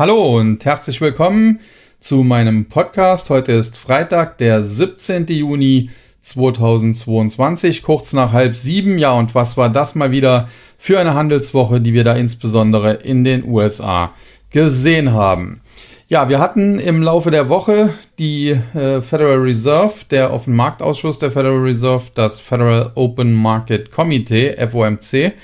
Hallo und herzlich willkommen zu meinem Podcast. Heute ist Freitag, der 17. Juni 2022, kurz nach halb sieben. Ja, und was war das mal wieder für eine Handelswoche, die wir da insbesondere in den USA gesehen haben? Ja, wir hatten im Laufe der Woche die äh, Federal Reserve, der Offen Marktausschuss der Federal Reserve, das Federal Open Market Committee, FOMC,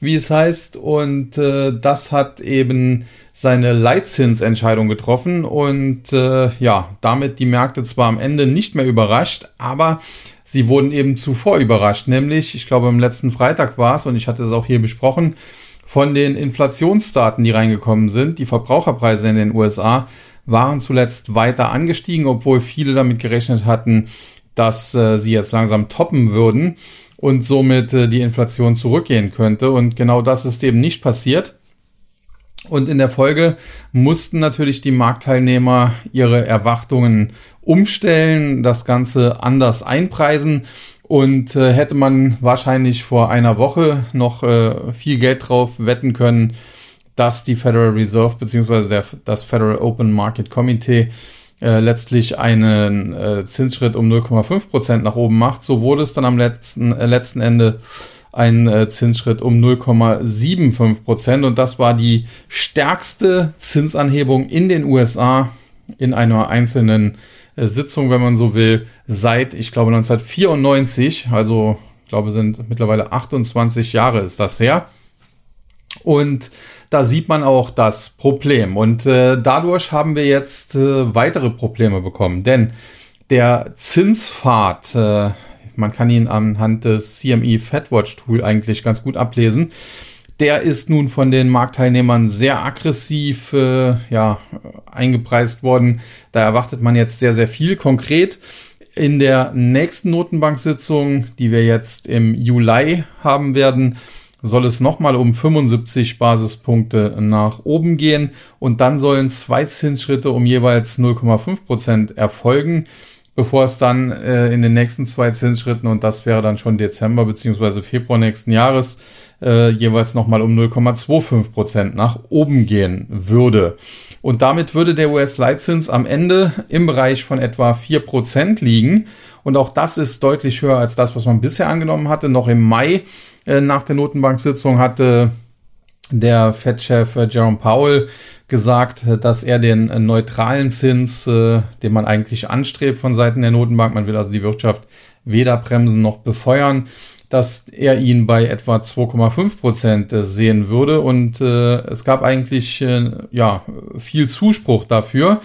wie es heißt. Und äh, das hat eben seine Leitzinsentscheidung getroffen und äh, ja, damit die Märkte zwar am Ende nicht mehr überrascht, aber sie wurden eben zuvor überrascht, nämlich, ich glaube, am letzten Freitag war es und ich hatte es auch hier besprochen, von den Inflationsdaten, die reingekommen sind. Die Verbraucherpreise in den USA waren zuletzt weiter angestiegen, obwohl viele damit gerechnet hatten, dass äh, sie jetzt langsam toppen würden und somit äh, die Inflation zurückgehen könnte. Und genau das ist eben nicht passiert. Und in der Folge mussten natürlich die Marktteilnehmer ihre Erwartungen umstellen, das Ganze anders einpreisen. Und äh, hätte man wahrscheinlich vor einer Woche noch äh, viel Geld drauf wetten können, dass die Federal Reserve bzw. das Federal Open Market Committee äh, letztlich einen äh, Zinsschritt um 0,5 Prozent nach oben macht. So wurde es dann am letzten, äh, letzten Ende ein äh, Zinsschritt um 0,75 Prozent und das war die stärkste Zinsanhebung in den USA in einer einzelnen äh, Sitzung, wenn man so will, seit, ich glaube, 1994, also ich glaube, sind mittlerweile 28 Jahre ist das her. Und da sieht man auch das Problem. Und äh, dadurch haben wir jetzt äh, weitere Probleme bekommen. Denn der Zinspfad, man kann ihn anhand des CME FedWatch Tool eigentlich ganz gut ablesen. Der ist nun von den Marktteilnehmern sehr aggressiv äh, ja, eingepreist worden. Da erwartet man jetzt sehr, sehr viel. Konkret in der nächsten Notenbank-Sitzung, die wir jetzt im Juli haben werden, soll es nochmal um 75 Basispunkte nach oben gehen und dann sollen zwei Zinsschritte um jeweils 0,5 Prozent erfolgen bevor es dann äh, in den nächsten zwei Zinsschritten, und das wäre dann schon Dezember beziehungsweise Februar nächsten Jahres, äh, jeweils nochmal um 0,25 Prozent nach oben gehen würde. Und damit würde der US-Leitzins am Ende im Bereich von etwa vier Prozent liegen. Und auch das ist deutlich höher als das, was man bisher angenommen hatte. Noch im Mai äh, nach der Notenbank-Sitzung hatte der Fed-Chef äh, Jerome Powell gesagt, äh, dass er den äh, neutralen Zins, den man eigentlich anstrebt von Seiten der Notenbank, man will also die Wirtschaft weder bremsen noch befeuern, dass er ihn bei etwa 2,5 Prozent sehen würde. Und es gab eigentlich ja viel Zuspruch dafür,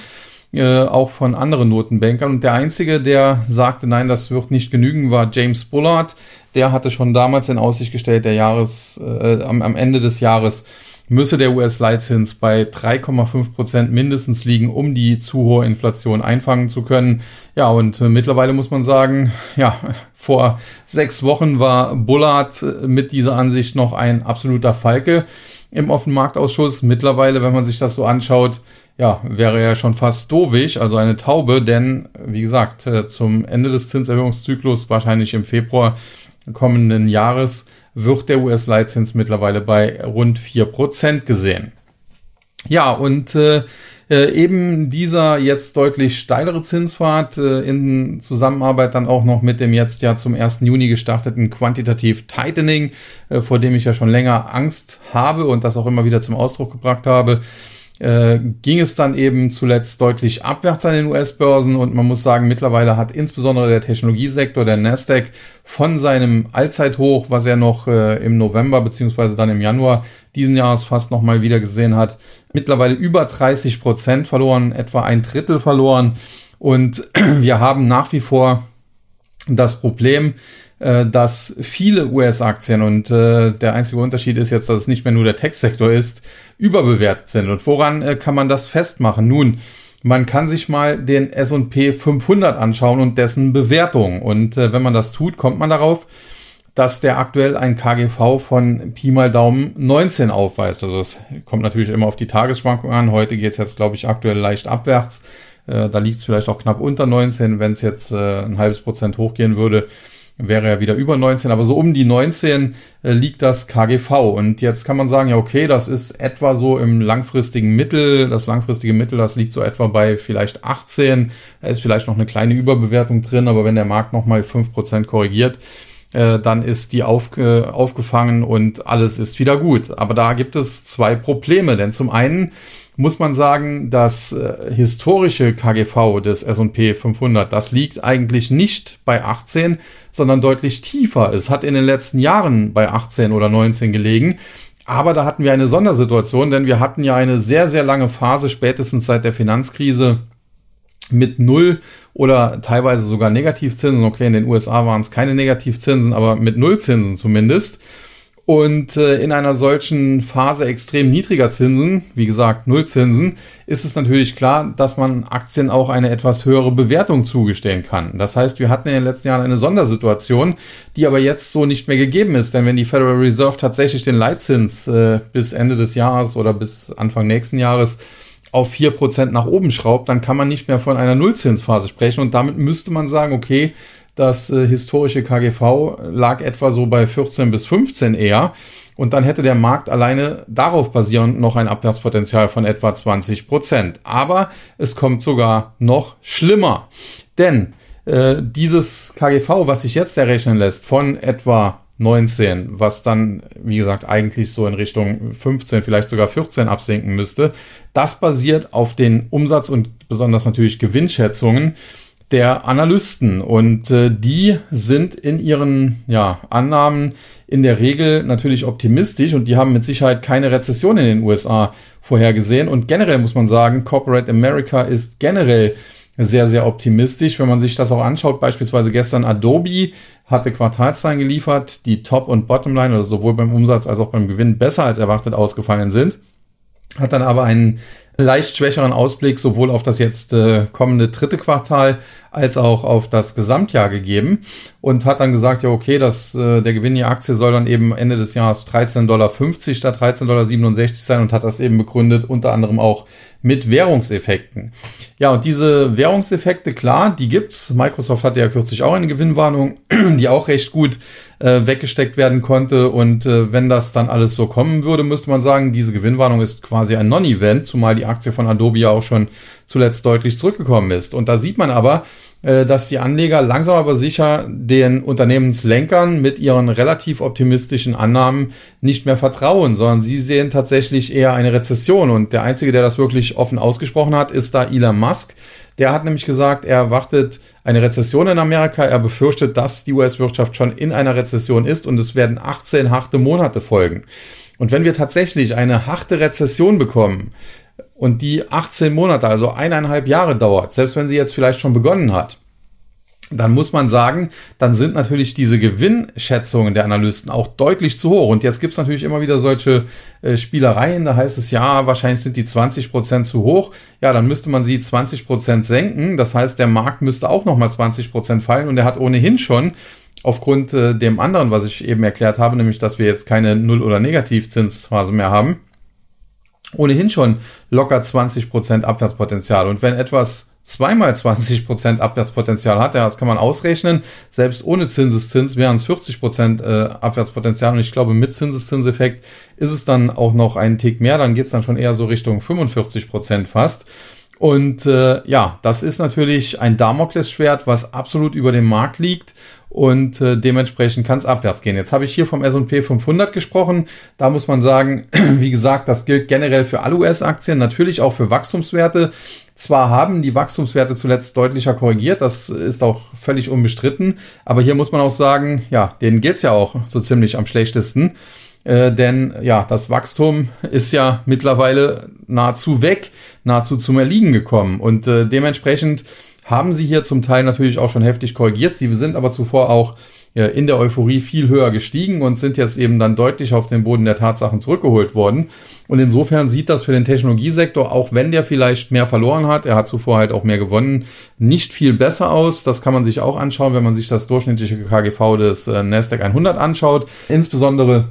äh, auch von anderen Notenbankern. Und der einzige, der sagte, nein, das wird nicht genügen, war James Bullard. Der hatte schon damals in Aussicht gestellt, der Jahres äh, am, am Ende des Jahres müsse der US-Leitzins bei 3,5 Prozent mindestens liegen, um die zu hohe Inflation einfangen zu können. Ja, und äh, mittlerweile muss man sagen, ja, vor sechs Wochen war Bullard äh, mit dieser Ansicht noch ein absoluter Falke im Offenmarktausschuss. Mittlerweile, wenn man sich das so anschaut, ja, wäre er schon fast dovisch, also eine Taube, denn wie gesagt, äh, zum Ende des Zinserhöhungszyklus, wahrscheinlich im Februar kommenden Jahres, wird der US-Leitzins mittlerweile bei rund 4% gesehen. Ja, und äh, äh, eben dieser jetzt deutlich steilere Zinspfad äh, in Zusammenarbeit dann auch noch mit dem jetzt ja zum 1. Juni gestarteten Quantitativ Tightening, äh, vor dem ich ja schon länger Angst habe und das auch immer wieder zum Ausdruck gebracht habe, äh, ging es dann eben zuletzt deutlich abwärts an den US-Börsen und man muss sagen, mittlerweile hat insbesondere der Technologiesektor, der Nasdaq, von seinem Allzeithoch, was er noch äh, im November beziehungsweise dann im Januar diesen Jahres fast nochmal wieder gesehen hat, mittlerweile über 30 Prozent verloren, etwa ein Drittel verloren. Und wir haben nach wie vor das Problem, äh, dass viele US-Aktien und äh, der einzige Unterschied ist jetzt, dass es nicht mehr nur der Tech-Sektor ist, überbewertet sind. Und woran äh, kann man das festmachen? Nun, man kann sich mal den S&P 500 anschauen und dessen Bewertung. Und äh, wenn man das tut, kommt man darauf, dass der aktuell ein KGV von Pi mal Daumen 19 aufweist. Also es kommt natürlich immer auf die Tagesschwankung an. Heute geht es jetzt, glaube ich, aktuell leicht abwärts. Äh, da liegt es vielleicht auch knapp unter 19, wenn es jetzt äh, ein halbes Prozent hochgehen würde wäre ja wieder über 19, aber so um die 19 äh, liegt das KGV. Und jetzt kann man sagen, ja, okay, das ist etwa so im langfristigen Mittel. Das langfristige Mittel, das liegt so etwa bei vielleicht 18. Da ist vielleicht noch eine kleine Überbewertung drin, aber wenn der Markt nochmal 5% korrigiert, äh, dann ist die auf, äh, aufgefangen und alles ist wieder gut. Aber da gibt es zwei Probleme, denn zum einen muss man sagen, das äh, historische KGV des S&P 500, das liegt eigentlich nicht bei 18, sondern deutlich tiefer. Es hat in den letzten Jahren bei 18 oder 19 gelegen. Aber da hatten wir eine Sondersituation, denn wir hatten ja eine sehr, sehr lange Phase, spätestens seit der Finanzkrise, mit Null oder teilweise sogar Negativzinsen. Okay, in den USA waren es keine Negativzinsen, aber mit Nullzinsen zumindest. Und äh, in einer solchen Phase extrem niedriger Zinsen, wie gesagt Nullzinsen, ist es natürlich klar, dass man Aktien auch eine etwas höhere Bewertung zugestehen kann. Das heißt, wir hatten in den letzten Jahren eine Sondersituation, die aber jetzt so nicht mehr gegeben ist. Denn wenn die Federal Reserve tatsächlich den Leitzins äh, bis Ende des Jahres oder bis Anfang nächsten Jahres auf vier Prozent nach oben schraubt, dann kann man nicht mehr von einer Nullzinsphase sprechen. Und damit müsste man sagen, okay, das äh, historische KGV lag etwa so bei 14 bis 15 eher. Und dann hätte der Markt alleine darauf basierend noch ein Abwärtspotenzial von etwa 20 Prozent. Aber es kommt sogar noch schlimmer. Denn äh, dieses KGV, was sich jetzt errechnen lässt von etwa 19, was dann, wie gesagt, eigentlich so in Richtung 15, vielleicht sogar 14 absinken müsste, das basiert auf den Umsatz und besonders natürlich Gewinnschätzungen der Analysten. Und äh, die sind in ihren ja, Annahmen in der Regel natürlich optimistisch und die haben mit Sicherheit keine Rezession in den USA vorhergesehen. Und generell muss man sagen, Corporate America ist generell sehr, sehr optimistisch. Wenn man sich das auch anschaut, beispielsweise gestern Adobe hatte Quartalszahlen geliefert, die Top- und Bottomline, also sowohl beim Umsatz als auch beim Gewinn besser als erwartet ausgefallen sind, hat dann aber einen leicht schwächeren Ausblick sowohl auf das jetzt äh, kommende dritte Quartal als auch auf das Gesamtjahr gegeben und hat dann gesagt, ja okay, das, äh, der Gewinn der Aktie soll dann eben Ende des Jahres 13,50 Dollar statt 13,67 Dollar sein und hat das eben begründet unter anderem auch mit Währungseffekten. Ja, und diese Währungseffekte, klar, die gibt's. Microsoft hatte ja kürzlich auch eine Gewinnwarnung, die auch recht gut äh, weggesteckt werden konnte. Und äh, wenn das dann alles so kommen würde, müsste man sagen, diese Gewinnwarnung ist quasi ein Non-Event, zumal die Aktie von Adobe ja auch schon zuletzt deutlich zurückgekommen ist. Und da sieht man aber, äh, dass die Anleger langsam aber sicher den Unternehmenslenkern mit ihren relativ optimistischen Annahmen nicht mehr vertrauen, sondern sie sehen tatsächlich eher eine Rezession. Und der Einzige, der das wirklich offen ausgesprochen hat, ist da Elon Musk. Der hat nämlich gesagt, er erwartet eine Rezession in Amerika. Er befürchtet, dass die US-Wirtschaft schon in einer Rezession ist und es werden 18 harte Monate folgen. Und wenn wir tatsächlich eine harte Rezession bekommen, und die 18 Monate, also eineinhalb Jahre dauert, selbst wenn sie jetzt vielleicht schon begonnen hat, dann muss man sagen, dann sind natürlich diese Gewinnschätzungen der Analysten auch deutlich zu hoch. Und jetzt gibt's natürlich immer wieder solche äh, Spielereien, da heißt es ja, wahrscheinlich sind die 20 Prozent zu hoch. Ja, dann müsste man sie 20 Prozent senken. Das heißt, der Markt müsste auch nochmal 20 Prozent fallen und er hat ohnehin schon aufgrund äh, dem anderen, was ich eben erklärt habe, nämlich dass wir jetzt keine Null- oder Negativzinsphase mehr haben, ohnehin schon locker 20% Abwärtspotenzial. Und wenn etwas zweimal 20% Abwärtspotenzial hat, ja, das kann man ausrechnen, selbst ohne Zinseszins wären es 40% äh, Abwärtspotenzial. Und ich glaube mit Zinseszinseffekt ist es dann auch noch einen Tick mehr, dann geht's dann schon eher so Richtung 45% fast. Und äh, ja, das ist natürlich ein Damoklesschwert, was absolut über dem Markt liegt und äh, dementsprechend kann es abwärts gehen. Jetzt habe ich hier vom S&P 500 gesprochen. Da muss man sagen, wie gesagt, das gilt generell für alle US-Aktien, natürlich auch für Wachstumswerte. Zwar haben die Wachstumswerte zuletzt deutlicher korrigiert, das ist auch völlig unbestritten, aber hier muss man auch sagen, ja, denen geht's ja auch so ziemlich am schlechtesten. Äh, denn ja, das Wachstum ist ja mittlerweile nahezu weg, nahezu zum Erliegen gekommen. Und äh, dementsprechend haben sie hier zum Teil natürlich auch schon heftig korrigiert. Sie sind aber zuvor auch äh, in der Euphorie viel höher gestiegen und sind jetzt eben dann deutlich auf den Boden der Tatsachen zurückgeholt worden. Und insofern sieht das für den Technologiesektor, auch wenn der vielleicht mehr verloren hat, er hat zuvor halt auch mehr gewonnen, nicht viel besser aus. Das kann man sich auch anschauen, wenn man sich das durchschnittliche KGV des äh, Nasdaq 100 anschaut. Insbesondere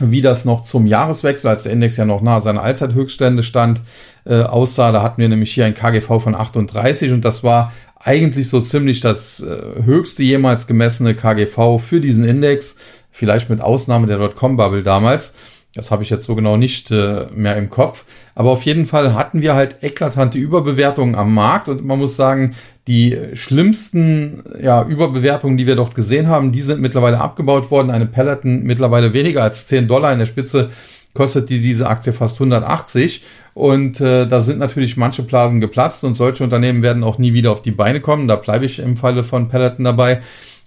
wie das noch zum Jahreswechsel, als der Index ja noch nahe seiner Allzeithöchststände stand, äh, aussah. Da hatten wir nämlich hier ein KGV von 38 und das war eigentlich so ziemlich das äh, höchste jemals gemessene KGV für diesen Index, vielleicht mit Ausnahme der Dotcom-Bubble damals. Das habe ich jetzt so genau nicht äh, mehr im Kopf. Aber auf jeden Fall hatten wir halt eklatante Überbewertungen am Markt und man muss sagen, die schlimmsten ja, Überbewertungen, die wir dort gesehen haben, die sind mittlerweile abgebaut worden. Eine Peloton mittlerweile weniger als 10 Dollar in der Spitze kostet die diese Aktie fast 180 und äh, da sind natürlich manche Blasen geplatzt und solche Unternehmen werden auch nie wieder auf die Beine kommen. Da bleibe ich im Falle von Peloton dabei.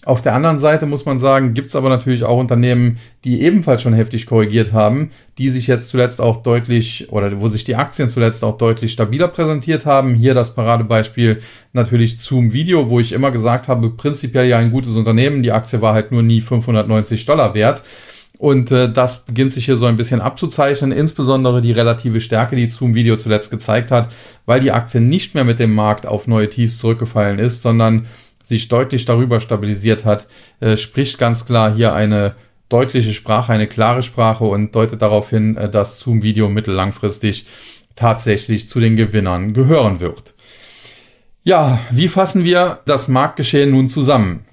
Auf der anderen Seite muss man sagen, gibt es aber natürlich auch Unternehmen, die ebenfalls schon heftig korrigiert haben, die sich jetzt zuletzt auch deutlich oder wo sich die Aktien zuletzt auch deutlich stabiler präsentiert haben. Hier das Paradebeispiel natürlich Zoom Video, wo ich immer gesagt habe, prinzipiell ja ein gutes Unternehmen. Die Aktie war halt nur nie 590 Dollar wert. Und äh, das beginnt sich hier so ein bisschen abzuzeichnen, insbesondere die relative Stärke, die Zoom Video zuletzt gezeigt hat, weil die Aktie nicht mehr mit dem Markt auf neue Tiefs zurückgefallen ist, sondern sich deutlich darüber stabilisiert hat, äh, spricht ganz klar hier eine deutliche Sprache, eine klare Sprache und deutet darauf hin, äh, dass Zoom Video mittellangfristig tatsächlich zu den Gewinnern gehören wird. Ja, wie fassen wir das Marktgeschehen nun zusammen?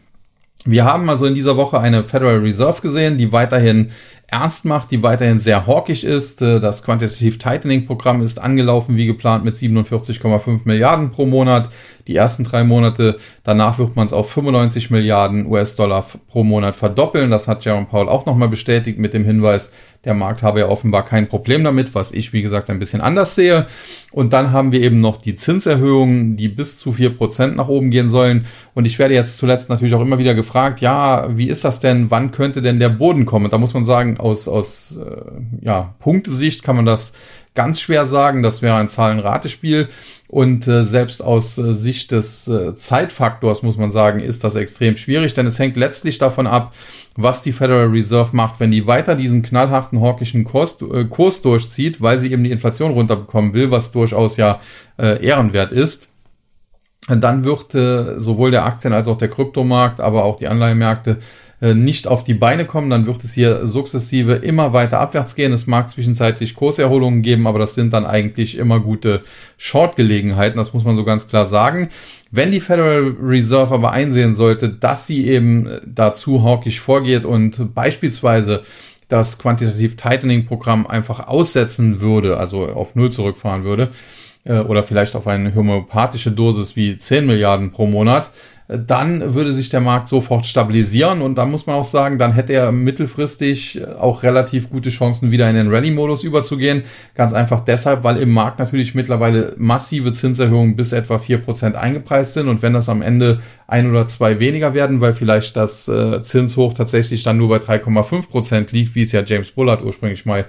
Wir haben also in dieser Woche eine Federal Reserve gesehen, die weiterhin ernst macht, die weiterhin sehr hawkisch ist. Äh, das Quantitative Tightening Programm ist angelaufen wie geplant mit 47,5 Milliarden pro Monat. Die ersten drei Monate, danach wird man es auf 95 Milliarden US-Dollar pro Monat verdoppeln. Das hat Jerome Powell auch nochmal bestätigt mit dem Hinweis, der Markt habe ja offenbar kein Problem damit, was ich, wie gesagt, ein bisschen anders sehe. Und dann haben wir eben noch die Zinserhöhungen, die bis zu vier Prozent nach oben gehen sollen. Und ich werde jetzt zuletzt natürlich auch immer wieder gefragt, ja, wie ist das denn? Wann könnte denn der Boden kommen? da muss man sagen, aus, aus äh, ja, Punktesicht kann man das ganz schwer sagen. Das wäre ein Zahlenratespiel. Und äh, selbst aus äh, Sicht des äh, Zeitfaktors muss man sagen, ist das extrem schwierig, denn es hängt letztlich davon ab, was die Federal Reserve macht. Wenn die weiter diesen knallharten hawkischen Kurs, äh, Kurs durchzieht, weil sie eben die Inflation runterbekommen will, was durchaus ja äh, ehrenwert ist, dann wird äh, sowohl der Aktien- als auch der Kryptomarkt, aber auch die Anleihenmärkte nicht auf die Beine kommen, dann wird es hier sukzessive immer weiter abwärts gehen. Es mag zwischenzeitlich Kurserholungen geben, aber das sind dann eigentlich immer gute Short-Gelegenheiten, das muss man so ganz klar sagen. Wenn die Federal Reserve aber einsehen sollte, dass sie eben dazu hawkisch vorgeht und beispielsweise das Quantitative Tightening Programm einfach aussetzen würde, also auf Null zurückfahren würde, äh, oder vielleicht auf eine homöopathische Dosis wie 10 Milliarden pro Monat, dann würde sich der Markt sofort stabilisieren und da muss man auch sagen, dann hätte er mittelfristig auch relativ gute Chancen, wieder in den Rally-Modus überzugehen. Ganz einfach deshalb, weil im Markt natürlich mittlerweile massive Zinserhöhungen bis etwa vier Prozent eingepreist sind und wenn das am Ende ein oder zwei weniger werden, weil vielleicht das äh, Zinshoch tatsächlich dann nur bei 3,5 Prozent liegt, wie es ja James Bullard ursprünglich mal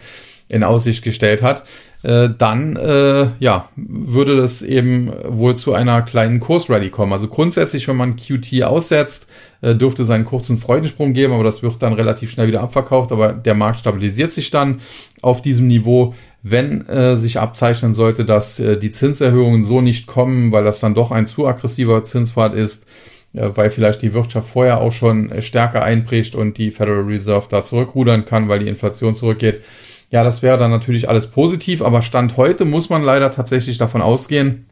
in Aussicht gestellt hat, äh, dann äh, ja, würde das eben wohl zu einer kleinen Kursrally kommen. Also grundsätzlich, wenn man QT aussetzt, äh, dürfte es einen kurzen Freudensprung geben, aber das wird dann relativ schnell wieder abverkauft. Aber der Markt stabilisiert sich dann auf diesem Niveau. Wenn äh, sich abzeichnen sollte, dass äh, die Zinserhöhungen so nicht kommen, weil das dann doch ein zu aggressiver Zinspfad ist, äh, weil vielleicht die Wirtschaft vorher auch schon stärker einbricht und die Federal Reserve da zurückrudern kann, weil die Inflation zurückgeht, ja, das wäre dann natürlich alles positiv, aber Stand heute muss man leider tatsächlich davon ausgehen,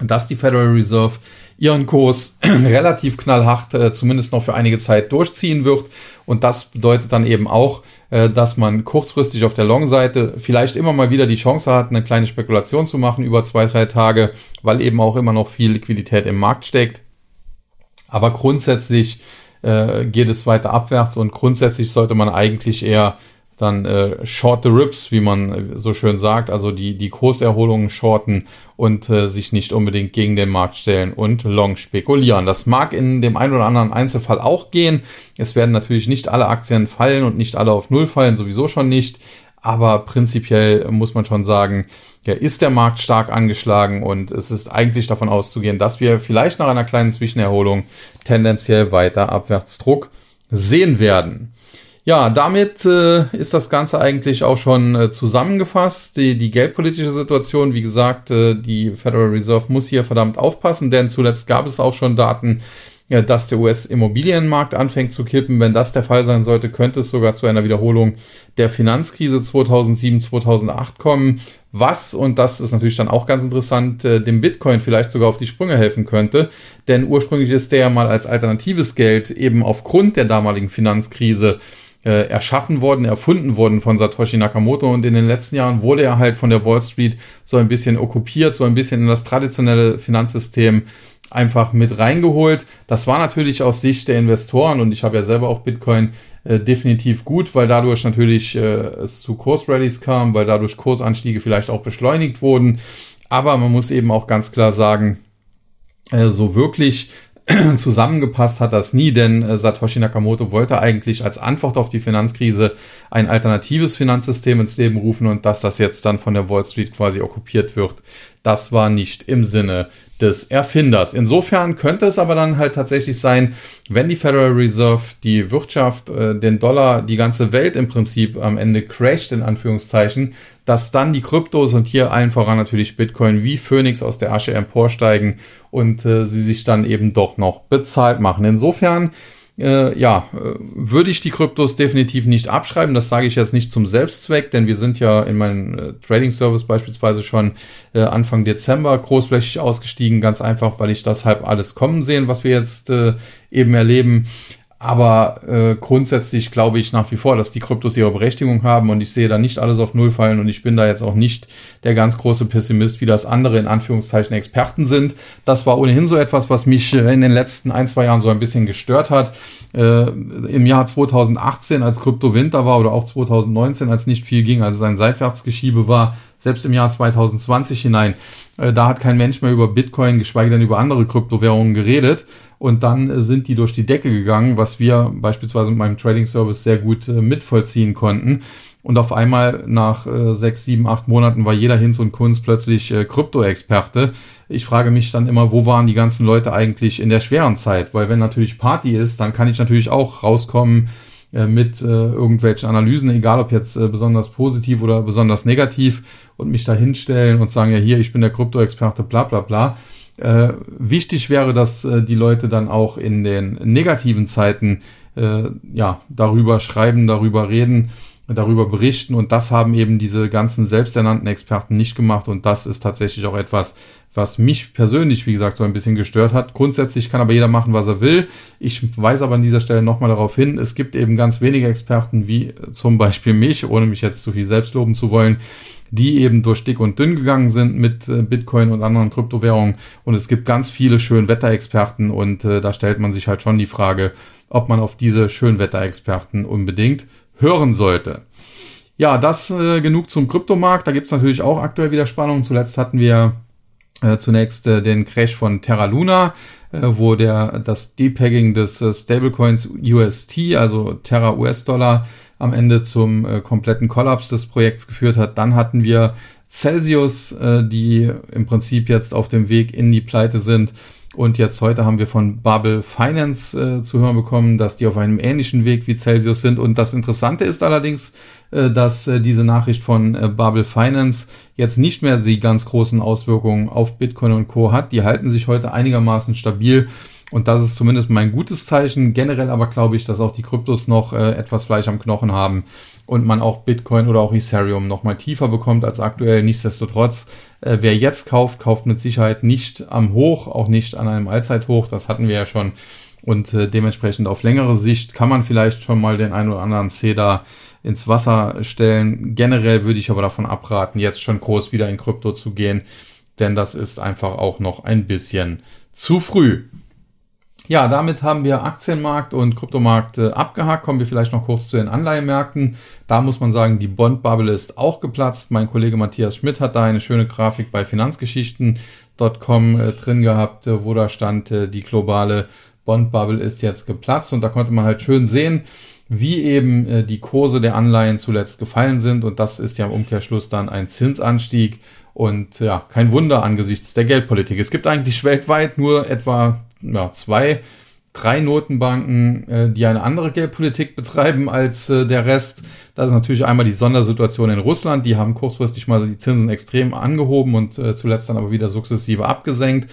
dass die Federal Reserve ihren Kurs relativ knallhart, äh, zumindest noch für einige Zeit durchziehen wird. Und das bedeutet dann eben auch, äh, dass man kurzfristig auf der Long-Seite vielleicht immer mal wieder die Chance hat, eine kleine Spekulation zu machen über zwei, drei Tage, weil eben auch immer noch viel Liquidität im Markt steckt. Aber grundsätzlich äh, geht es weiter abwärts und grundsätzlich sollte man eigentlich eher dann äh, short the rips, wie man so schön sagt, also die, die Kurserholungen shorten und äh, sich nicht unbedingt gegen den Markt stellen und long spekulieren. Das mag in dem einen oder anderen Einzelfall auch gehen. Es werden natürlich nicht alle Aktien fallen und nicht alle auf Null fallen, sowieso schon nicht. Aber prinzipiell muss man schon sagen, ja, ist der Markt stark angeschlagen und es ist eigentlich davon auszugehen, dass wir vielleicht nach einer kleinen Zwischenerholung tendenziell weiter Abwärtsdruck sehen werden. Ja, damit äh, ist das Ganze eigentlich auch schon äh, zusammengefasst. Die, die geldpolitische Situation, wie gesagt, äh, die Federal Reserve muss hier verdammt aufpassen, denn zuletzt gab es auch schon Daten, ja, dass der US-Immobilienmarkt anfängt zu kippen. Wenn das der Fall sein sollte, könnte es sogar zu einer Wiederholung der Finanzkrise 2007, 2008 kommen. Was, und das ist natürlich dann auch ganz interessant, äh, dem Bitcoin vielleicht sogar auf die Sprünge helfen könnte. Denn ursprünglich ist der ja mal als alternatives Geld eben aufgrund der damaligen Finanzkrise äh, erschaffen worden, erfunden worden von Satoshi Nakamoto und in den letzten Jahren wurde er halt von der Wall Street so ein bisschen okkupiert, so ein bisschen in das traditionelle Finanzsystem einfach mit reingeholt. Das war natürlich aus Sicht der Investoren und ich habe ja selber auch Bitcoin äh, definitiv gut, weil dadurch natürlich äh, es zu Kursrallies kam, weil dadurch Kursanstiege vielleicht auch beschleunigt wurden. Aber man muss eben auch ganz klar sagen, äh, so wirklich zusammengepasst hat das nie, denn äh, Satoshi Nakamoto wollte eigentlich als Antwort auf die Finanzkrise ein alternatives Finanzsystem ins Leben rufen und dass das jetzt dann von der Wall Street quasi okkupiert wird, das war nicht im Sinne des Erfinders. Insofern könnte es aber dann halt tatsächlich sein, wenn die Federal Reserve die Wirtschaft, äh, den Dollar, die ganze Welt im Prinzip am Ende crasht, in Anführungszeichen, dass dann die Kryptos und hier allen voran natürlich Bitcoin wie Phoenix aus der Asche emporsteigen und äh, sie sich dann eben doch noch bezahlt machen. Insofern äh, ja, äh, würde ich die Kryptos definitiv nicht abschreiben. Das sage ich jetzt nicht zum Selbstzweck, denn wir sind ja in meinem äh, Trading Service beispielsweise schon äh, Anfang Dezember großflächig ausgestiegen, ganz einfach, weil ich das halb alles kommen sehen, was wir jetzt eben erleben. Aber äh, grundsätzlich glaube ich nach wie vor, dass die Kryptos ihre Berechtigung haben und ich sehe da nicht alles auf Null fallen und ich bin da jetzt auch nicht der ganz große Pessimist, wie das andere in Anführungszeichen Experten sind. Das war ohnehin so etwas, was mich äh, in den letzten ein, zwei Jahren so ein bisschen gestört hat. Äh, Im Jahr 2018, als Krypto-Winter war oder auch 2019, als nicht viel ging, als es ein Seitwärtsgeschiebe war, selbst im Jahr 2020 hinein, da hat kein Mensch mehr über Bitcoin, geschweige denn über andere Kryptowährungen geredet und dann äh, sind die durch die Decke gegangen, was wir beispielsweise mit meinem Trading Service sehr gut äh, mitvollziehen konnten. Und auf einmal nach äh, sechs, sieben, acht Monaten war jeder Hinz und Kunz plötzlich äh, Krypto-Experte. Ich frage mich dann immer, wo waren die ganzen Leute eigentlich in der schweren Zeit? Weil wenn natürlich Party ist, dann kann ich natürlich auch rauskommen äh, mit äh, irgendwelchen Analysen, egal ob jetzt äh, besonders positiv oder besonders negativ und mich da hinstellen und sagen, ja hier, ich bin der Krypto-Experte, bla bla bla. Äh, wichtig wäre, dass äh, die Leute dann auch in den negativen Zeiten äh, ja darüber schreiben, darüber reden, darüber berichten und das haben eben diese ganzen selbsternannten Experten nicht gemacht und das ist tatsächlich auch etwas, was mich persönlich, wie gesagt, so ein bisschen gestört hat. Grundsätzlich kann aber jeder machen, was er will. Ich weise aber an dieser Stelle nochmal darauf hin, es gibt eben ganz wenige Experten, wie zum Beispiel mich, ohne mich jetzt zu viel selbst loben zu wollen, die eben durch dick und dünn gegangen sind mit äh, Bitcoin und anderen Kryptowährungen. Und es gibt ganz viele Schönwetterexperten und äh, da stellt man sich halt schon die Frage, ob man auf diese Schönwetterexperten unbedingt hören sollte. Ja, das äh, genug zum Kryptomarkt. Da gibt's natürlich auch aktuell wieder Spannungen. Zuletzt hatten wir äh, zunächst äh, den Crash von Terra Luna, äh, wo der das Depegging des äh, Stablecoins UST, also Terra US-Dollar, am Ende zum äh, kompletten Kollaps des Projekts geführt hat. Dann hatten wir Celsius, äh, die im Prinzip jetzt auf dem Weg in die Pleite sind. Und jetzt heute haben wir von Bubble Finance äh, zu hören bekommen, dass die auf einem ähnlichen Weg wie Celsius sind. Und das Interessante ist allerdings, äh, dass äh, diese Nachricht von äh, Bubble Finance jetzt nicht mehr die ganz großen Auswirkungen auf Bitcoin und Co. hat. Die halten sich heute einigermaßen stabil. Und das ist zumindest mein gutes Zeichen. Generell aber glaube ich, dass auch die Kryptos noch äh, etwas Fleisch am Knochen haben und man auch Bitcoin oder auch Ethereum noch mal tiefer bekommt als aktuell. Nichtsdestotrotz, äh, wer jetzt kauft, kauft mit Sicherheit nicht am Hoch, auch nicht an einem Allzeithoch. Das hatten wir ja schon. Und äh, dementsprechend auf längere Sicht kann man vielleicht schon mal den einen oder anderen CEDA ins Wasser stellen. Generell würde ich aber davon abraten, jetzt schon groß wieder in Krypto zu gehen, denn das ist einfach auch noch ein bisschen zu früh. Ja, damit haben wir Aktienmarkt und Kryptomarkt äh, abgehakt. Kommen wir vielleicht noch kurz zu den Anleihenmärkten. Da muss man sagen, die Bond-Bubble ist auch geplatzt. Mein Kollege Matthias Schmidt hat da eine schöne Grafik bei Finanzgeschichten.com äh, drin gehabt, äh, wo da stand, die globale Bond-Bubble ist jetzt geplatzt. Und da konnte man halt schön sehen, wie eben die Kurse der Anleihen zuletzt gefallen sind. Und das ist ja im Umkehrschluss dann ein Zinsanstieg. Und ja, kein Wunder angesichts der Geldpolitik. Es gibt eigentlich weltweit nur etwa ja, zwei, drei Notenbanken, äh, die eine andere Geldpolitik betreiben als äh, der Rest. Das ist natürlich einmal die Sondersituation in Russland. Die haben kurzfristig mal die Zinsen extrem angehoben und äh, zuletzt dann aber wieder sukzessive abgesenkt.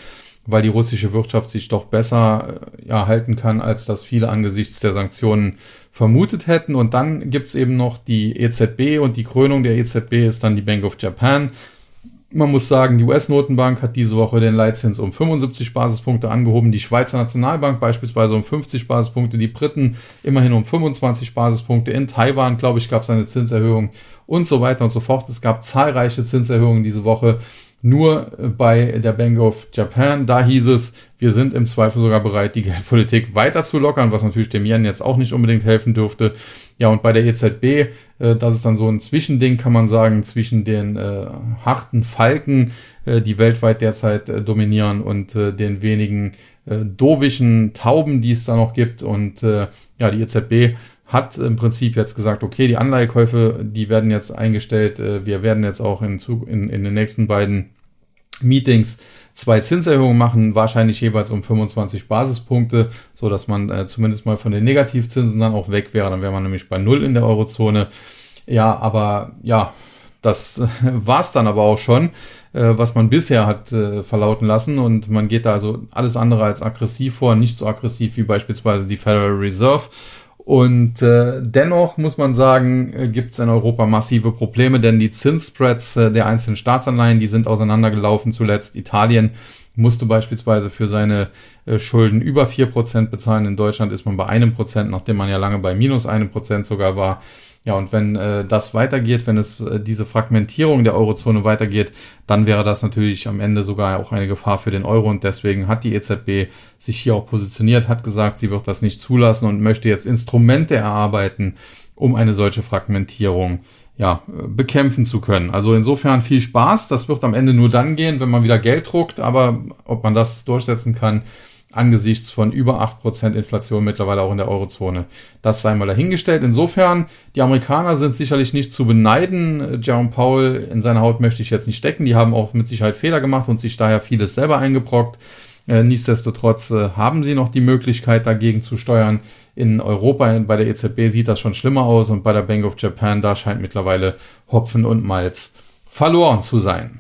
weil die russische Wirtschaft sich doch besser äh, ja, halten kann, als das viele angesichts der Sanktionen vermutet hätten. Und dann gibt's eben noch die EZB und die Krönung der EZB ist dann die Bank of Japan. Man muss sagen, die US-Notenbank hat diese Woche den Leitzins um 75 Basispunkte angehoben, die Schweizer Nationalbank beispielsweise um 50 Basispunkte, die Briten immerhin um 25 Basispunkte. In Taiwan, glaube ich, gab es eine Zinserhöhung und so weiter und so fort. Es gab zahlreiche Zinserhöhungen diese Woche. Nur bei der Bank of Japan, da hieß es, wir sind im Zweifel sogar bereit, die Geldpolitik weiter zu lockern, was natürlich dem Yen jetzt auch nicht unbedingt helfen dürfte. Ja, und bei der EZB, äh, das ist dann so ein Zwischending, kann man sagen, zwischen den äh, harten Falken, äh, die weltweit derzeit äh, dominieren, und äh, den wenigen äh, dovischen Tauben, die es da noch gibt. Und äh, ja, die EZB hat im Prinzip jetzt gesagt, okay, die Anleihekäufe, die werden jetzt eingestellt. Äh, wir werden jetzt auch in, in, in den nächsten beiden Meetings zwei Zinserhöhungen machen, wahrscheinlich jeweils um 25 Basispunkte, so dass man äh, zumindest mal von den Negativzinsen dann auch weg wäre. Dann wäre man nämlich bei Null in der Eurozone. Ja, aber ja, das war's dann aber auch schon, äh, was man bisher hat äh, verlauten lassen. Und man geht da also alles andere als aggressiv vor, nicht so aggressiv wie beispielsweise die Federal Reserve. Und äh, dennoch muss man sagen, äh, gibt es in Europa massive Probleme, denn die Zinsspreads äh, der einzelnen Staatsanleihen, die sind auseinandergelaufen zuletzt. Italien musste beispielsweise für seine äh, Schulden über vier Prozent bezahlen. In Deutschland ist man bei einem Prozent, nachdem man ja lange bei minus einem Prozent sogar war. Ja, und wenn äh, das weitergeht, wenn es äh, diese Fragmentierung der Eurozone weitergeht, dann wäre das natürlich am Ende sogar auch eine Gefahr für den Euro. Und deswegen hat die EZB sich hier auch positioniert, hat gesagt, sie wird das nicht zulassen und möchte jetzt Instrumente erarbeiten, um eine solche Fragmentierung ja, bekämpfen zu können. Also insofern viel Spaß. Das wird am Ende nur dann gehen, wenn man wieder Geld druckt. Aber ob man das durchsetzen kann, angesichts von über 8% Inflation mittlerweile auch in der Eurozone. Das sei mal dahingestellt. Insofern, die Amerikaner sind sicherlich nicht zu beneiden. Jerome Powell in seiner Haut möchte ich jetzt nicht stecken. Die haben auch mit Sicherheit Fehler gemacht und sich daher vieles selber eingebrockt. Äh, nichtsdestotrotz äh, haben sie noch die Möglichkeit dagegen zu steuern. In Europa, bei der EZB sieht das schon schlimmer aus und bei der Bank of Japan, da scheint mittlerweile Hopfen und Malz verloren zu sein.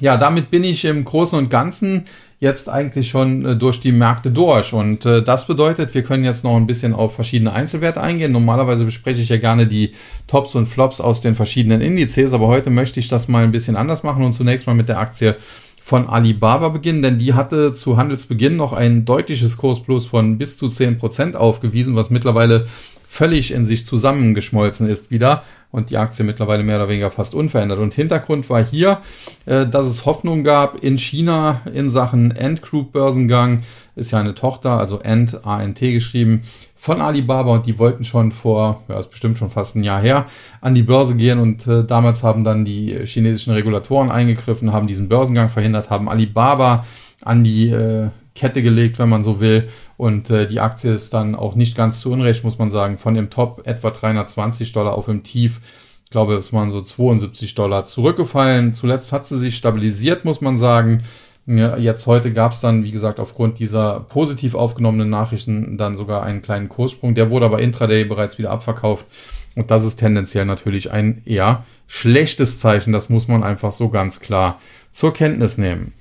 Ja, damit bin ich im Großen und Ganzen jetzt eigentlich schon äh, durch die Märkte durch. Und äh, das bedeutet, wir können jetzt noch ein bisschen auf verschiedene Einzelwerte eingehen. Normalerweise bespreche ich ja gerne die Tops und Flops aus den verschiedenen Indizes, aber heute möchte ich das mal ein bisschen anders machen und zunächst mal mit der Aktie von Alibaba beginnen, denn die hatte zu Handelsbeginn noch ein deutliches Kursplus von bis zu 10% aufgewiesen, was mittlerweile völlig in sich zusammengeschmolzen ist wieder und die Aktie mittlerweile mehr oder weniger fast unverändert. Und Hintergrund war hier, äh, dass es Hoffnung gab in China in Sachen Ant Group Börsengang. Ist ja eine Tochter, also Ant, ANT geschrieben, von Alibaba und die wollten schon vor, ja, ist bestimmt schon fast ein Jahr her, an die Börse gehen und äh, damals haben dann die chinesischen Regulatoren eingegriffen, haben diesen Börsengang verhindert, haben Alibaba an die äh, Kette gelegt, wenn man so will. Und äh, die Aktie ist dann auch nicht ganz zu Unrecht, muss man sagen, von dem Top etwa 320 Dollar auf dem Tief, ich glaube, es waren so 72 Dollar zurückgefallen. Zuletzt hat sie sich stabilisiert, muss man sagen. Jetzt heute gab es dann, wie gesagt, aufgrund dieser positiv aufgenommenen Nachrichten dann sogar einen kleinen Kurssprung. Der wurde aber intraday bereits wieder abverkauft. Und das ist tendenziell natürlich ein eher schlechtes Zeichen. Das muss man einfach so ganz klar zur Kenntnis nehmen.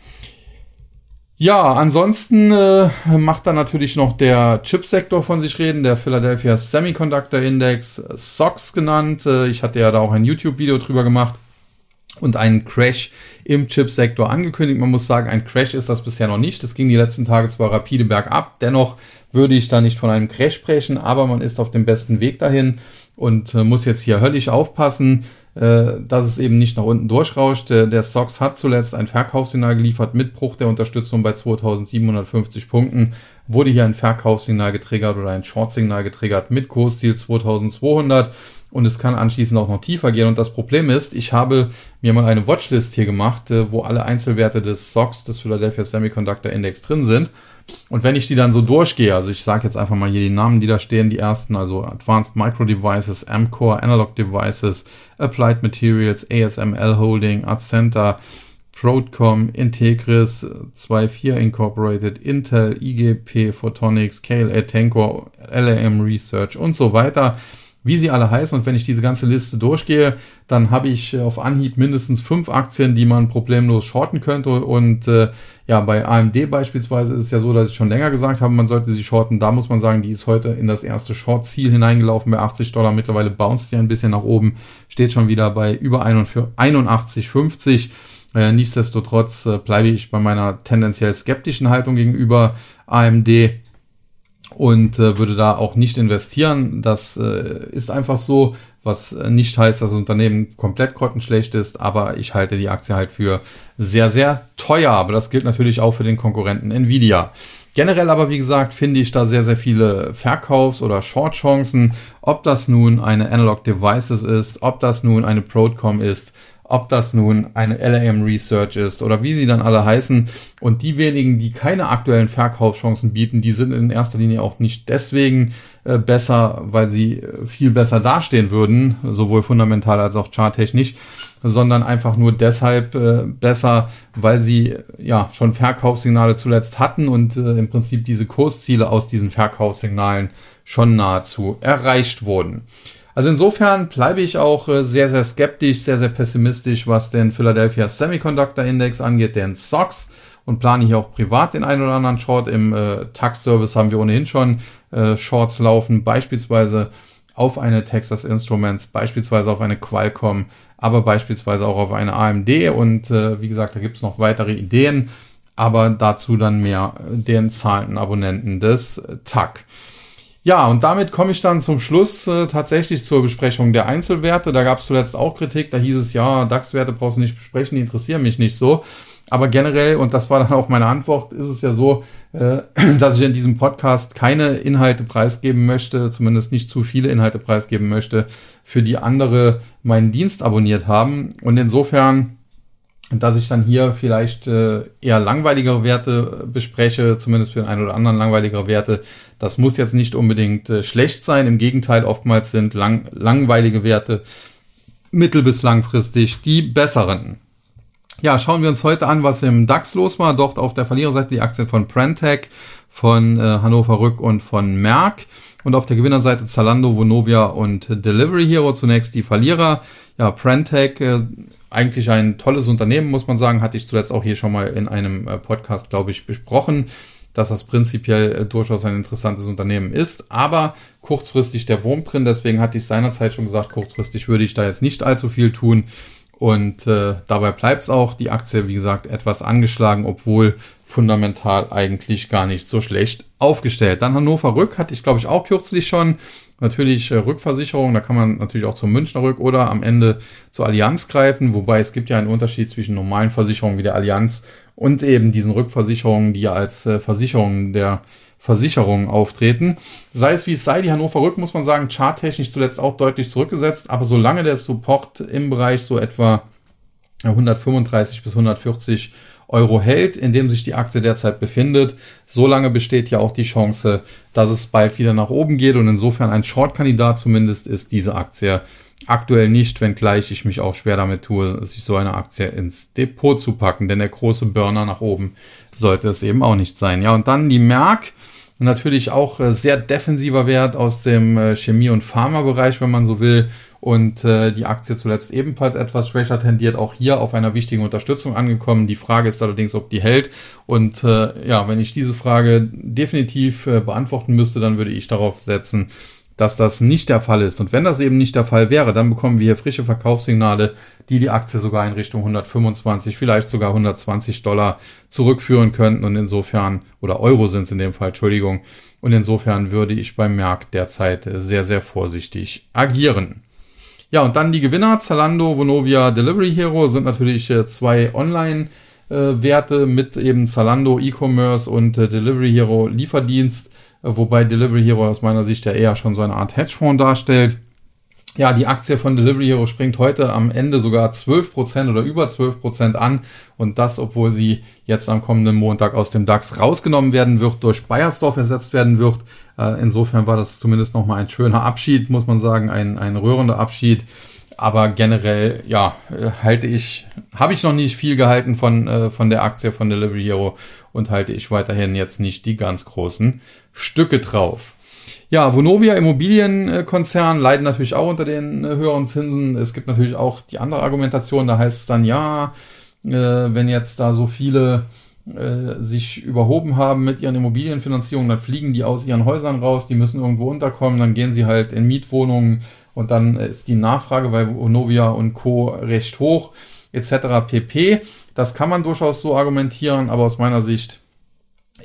Ja, ansonsten äh, macht dann natürlich noch der Chipsektor von sich reden, der Philadelphia Semiconductor Index, SOX genannt. Äh, ich hatte ja da auch ein YouTube-Video drüber gemacht und einen Crash im Chipsektor angekündigt. Man muss sagen, ein Crash ist das bisher noch nicht. Das ging die letzten Tage zwar rapide bergab, dennoch würde ich da nicht von einem Crash sprechen, aber man ist auf dem besten Weg dahin und äh, muss jetzt hier höllisch aufpassen äh, dass es eben nicht nach unten durchrauscht. Der, der SOX hat zuletzt ein Verkaufssignal geliefert mit Bruch der Unterstützung bei 2750 Punkten. Wurde hier ein Verkaufssignal getriggert oder ein Short-Signal getriggert mit Kursziel 2200 und es kann anschließend auch noch tiefer gehen. Und das Problem ist, ich habe mir mal eine Watchlist hier gemacht, äh, wo alle Einzelwerte des SOX, des Philadelphia Semiconductor Index drin sind. Und wenn ich die dann so durchgehe, also ich sage jetzt einfach mal hier die Namen, die da stehen, die ersten, also Advanced Micro Devices, Amcore, Analog Devices, Applied Materials, ASML Holding, Accenta, Broadcom, Integris, 24 Incorporated, Intel, IGP, Photonics, KLA Tencor, LAM Research und so weiter. Wie sie alle heißen. Und wenn ich diese ganze Liste durchgehe, dann habe ich auf Anhieb mindestens fünf Aktien, die man problemlos shorten könnte. Und äh, ja, bei AMD beispielsweise ist es ja so, dass ich schon länger gesagt habe, man sollte sie shorten. Da muss man sagen, die ist heute in das erste Short-Ziel hineingelaufen bei 80 Dollar. Mittlerweile bounced sie ein bisschen nach oben, steht schon wieder bei über 81,50. Äh, nichtsdestotrotz äh, bleibe ich bei meiner tendenziell skeptischen Haltung gegenüber AMD und äh, würde da auch nicht investieren. Das äh, ist einfach so, was nicht heißt, dass das Unternehmen komplett grottenschlecht ist, aber ich halte die Aktie halt für sehr, sehr teuer. Aber das gilt natürlich auch für den Konkurrenten Nvidia. Generell aber, wie gesagt, finde ich da sehr, sehr viele Verkaufs- oder Short-Chancen. Ob das nun eine Analog Devices ist, ob das nun eine Broadcom ist, ob das nun eine LAM Research ist oder wie sie dann alle heißen. Und die wenigen, die keine aktuellen Verkaufschancen bieten, die sind in erster Linie auch nicht deswegen äh, besser, weil sie äh, viel besser dastehen würden, sowohl fundamental als auch charttechnisch, sondern einfach nur deshalb äh, besser, weil sie ja schon Verkaufssignale zuletzt hatten und äh, im Prinzip diese Kursziele aus diesen Verkaufssignalen schon nahezu erreicht wurden. Also insofern bleibe ich auch äh, sehr, sehr skeptisch, sehr, sehr pessimistisch, was den Philadelphia Semiconductor Index angeht, den SOX und plane hier auch privat den einen oder anderen Short. Im äh, Tax-Service haben wir ohnehin schon äh, Shorts laufen, beispielsweise auf eine Texas Instruments, beispielsweise auf eine Qualcomm, aber beispielsweise auch auf eine AMD und äh, wie gesagt, da gibt es noch weitere Ideen, aber dazu dann mehr den zahlenden Abonnenten des TAC. Ja, und damit komme ich dann zum Schluss äh, tatsächlich zur Besprechung der Einzelwerte. Da gab es zuletzt auch Kritik, da hieß es, ja, DAX-Werte brauchst du nicht besprechen, die interessieren mich nicht so. Aber generell, und das war dann auch meine Antwort, ist es ja so, äh, dass ich in diesem Podcast keine Inhalte preisgeben möchte, zumindest nicht zu viele Inhalte preisgeben möchte, für die andere meinen Dienst abonniert haben. Und insofern dass ich dann hier vielleicht äh, eher langweiligere Werte bespreche, zumindest für den einen oder anderen langweiligere Werte. Das muss jetzt nicht unbedingt äh, schlecht sein. Im Gegenteil, oftmals sind lang, langweilige Werte mittel- bis langfristig die besseren. Ja, schauen wir uns heute an, was im DAX los war. Dort auf der Verliererseite die Aktien von Prentec, von äh, Hannover Rück und von Merck. Und auf der Gewinnerseite Zalando, Vonovia und Delivery Hero. Zunächst die Verlierer. Ja, Prentec äh, eigentlich ein tolles Unternehmen, muss man sagen. Hatte ich zuletzt auch hier schon mal in einem äh, Podcast, glaube ich, besprochen, dass das prinzipiell äh, durchaus ein interessantes Unternehmen ist. Aber kurzfristig der Wurm drin. Deswegen hatte ich seinerzeit schon gesagt, kurzfristig würde ich da jetzt nicht allzu viel tun. Und äh, dabei bleibt es auch. Die Aktie, wie gesagt, etwas angeschlagen, obwohl fundamental eigentlich gar nicht so schlecht aufgestellt. Dann Hannover Rück hatte ich, glaube ich, auch kürzlich schon natürlich äh, Rückversicherung, da kann man natürlich auch zum Münchner Rück oder am Ende zur Allianz greifen, wobei es gibt ja einen Unterschied zwischen normalen Versicherungen wie der Allianz und eben diesen Rückversicherungen, die ja als äh, Versicherungen der Versicherungen auftreten. Sei es wie es sei, die Hannover Rück muss man sagen, charttechnisch zuletzt auch deutlich zurückgesetzt, aber solange der Support im Bereich so etwa 135 bis 140 Euro hält, in dem sich die Aktie derzeit befindet, solange besteht ja auch die Chance, dass es bald wieder nach oben geht. Und insofern ein Short-Kandidat zumindest ist diese Aktie aktuell nicht, wenngleich ich mich auch schwer damit tue, sich so eine Aktie ins Depot zu packen, denn der große Burner nach oben sollte es eben auch nicht sein. Ja, und dann die Merck, natürlich auch äh, sehr defensiver Wert aus dem äh, Chemie- und Pharmabereich, wenn man so will, und äh, die Aktie zuletzt ebenfalls etwas schwächer tendiert, auch hier auf einer wichtigen Unterstützung angekommen. Die Frage ist allerdings, ob die hält. Und ja, wenn ich diese Frage definitiv beantworten müsste, dann würde ich darauf setzen, dass das nicht der Fall ist. Und wenn das eben nicht der Fall wäre, dann bekommen wir hier frische Verkaufssignale, die die Aktie sogar in Richtung 125, vielleicht sogar 120 Dollar zurückführen könnten. Und insofern, oder Euro sind es in dem Fall, Entschuldigung. Und insofern würde ich beim Merck derzeit sehr, sehr vorsichtig agieren. Ja, und dann die Gewinner, Zalando, Vonovia, Delivery Hero sind natürlich äh, zwei Online-Werte äh, mit eben Zalando E-Commerce und äh, Delivery Hero Lieferdienst, wobei Delivery Hero aus meiner Sicht ja eher schon so eine Art Hedgefonds darstellt. Ja, die Aktie von Delivery Hero springt heute am Ende sogar 12% oder über 12% an und das, obwohl sie jetzt am kommenden Montag aus dem DAX rausgenommen werden wird, durch Bayersdorf ersetzt werden wird. Äh, insofern war das zumindest nochmal ein schöner Abschied, muss man sagen, ein, ein rührender Abschied. Aber generell, ja, äh, halte ich, habe ich noch nicht viel gehalten von, äh, von der Aktie von Delivery Hero und halte ich weiterhin jetzt nicht die ganz großen Stücke drauf. Ja, Vonovia Immobilienkonzern leiden natürlich auch unter den äh, höheren Zinsen. Es gibt natürlich auch die andere Argumentation, da heißt es dann, ja, äh, wenn jetzt da so viele äh, sich überhoben haben mit ihren Immobilienfinanzierungen, dann fliegen die aus ihren Häusern raus, die müssen irgendwo unterkommen, dann gehen sie halt in Mietwohnungen und dann ist die Nachfrage bei Vonovia und Co. recht hoch, etc. pp. Das kann man durchaus so argumentieren, aber aus meiner Sicht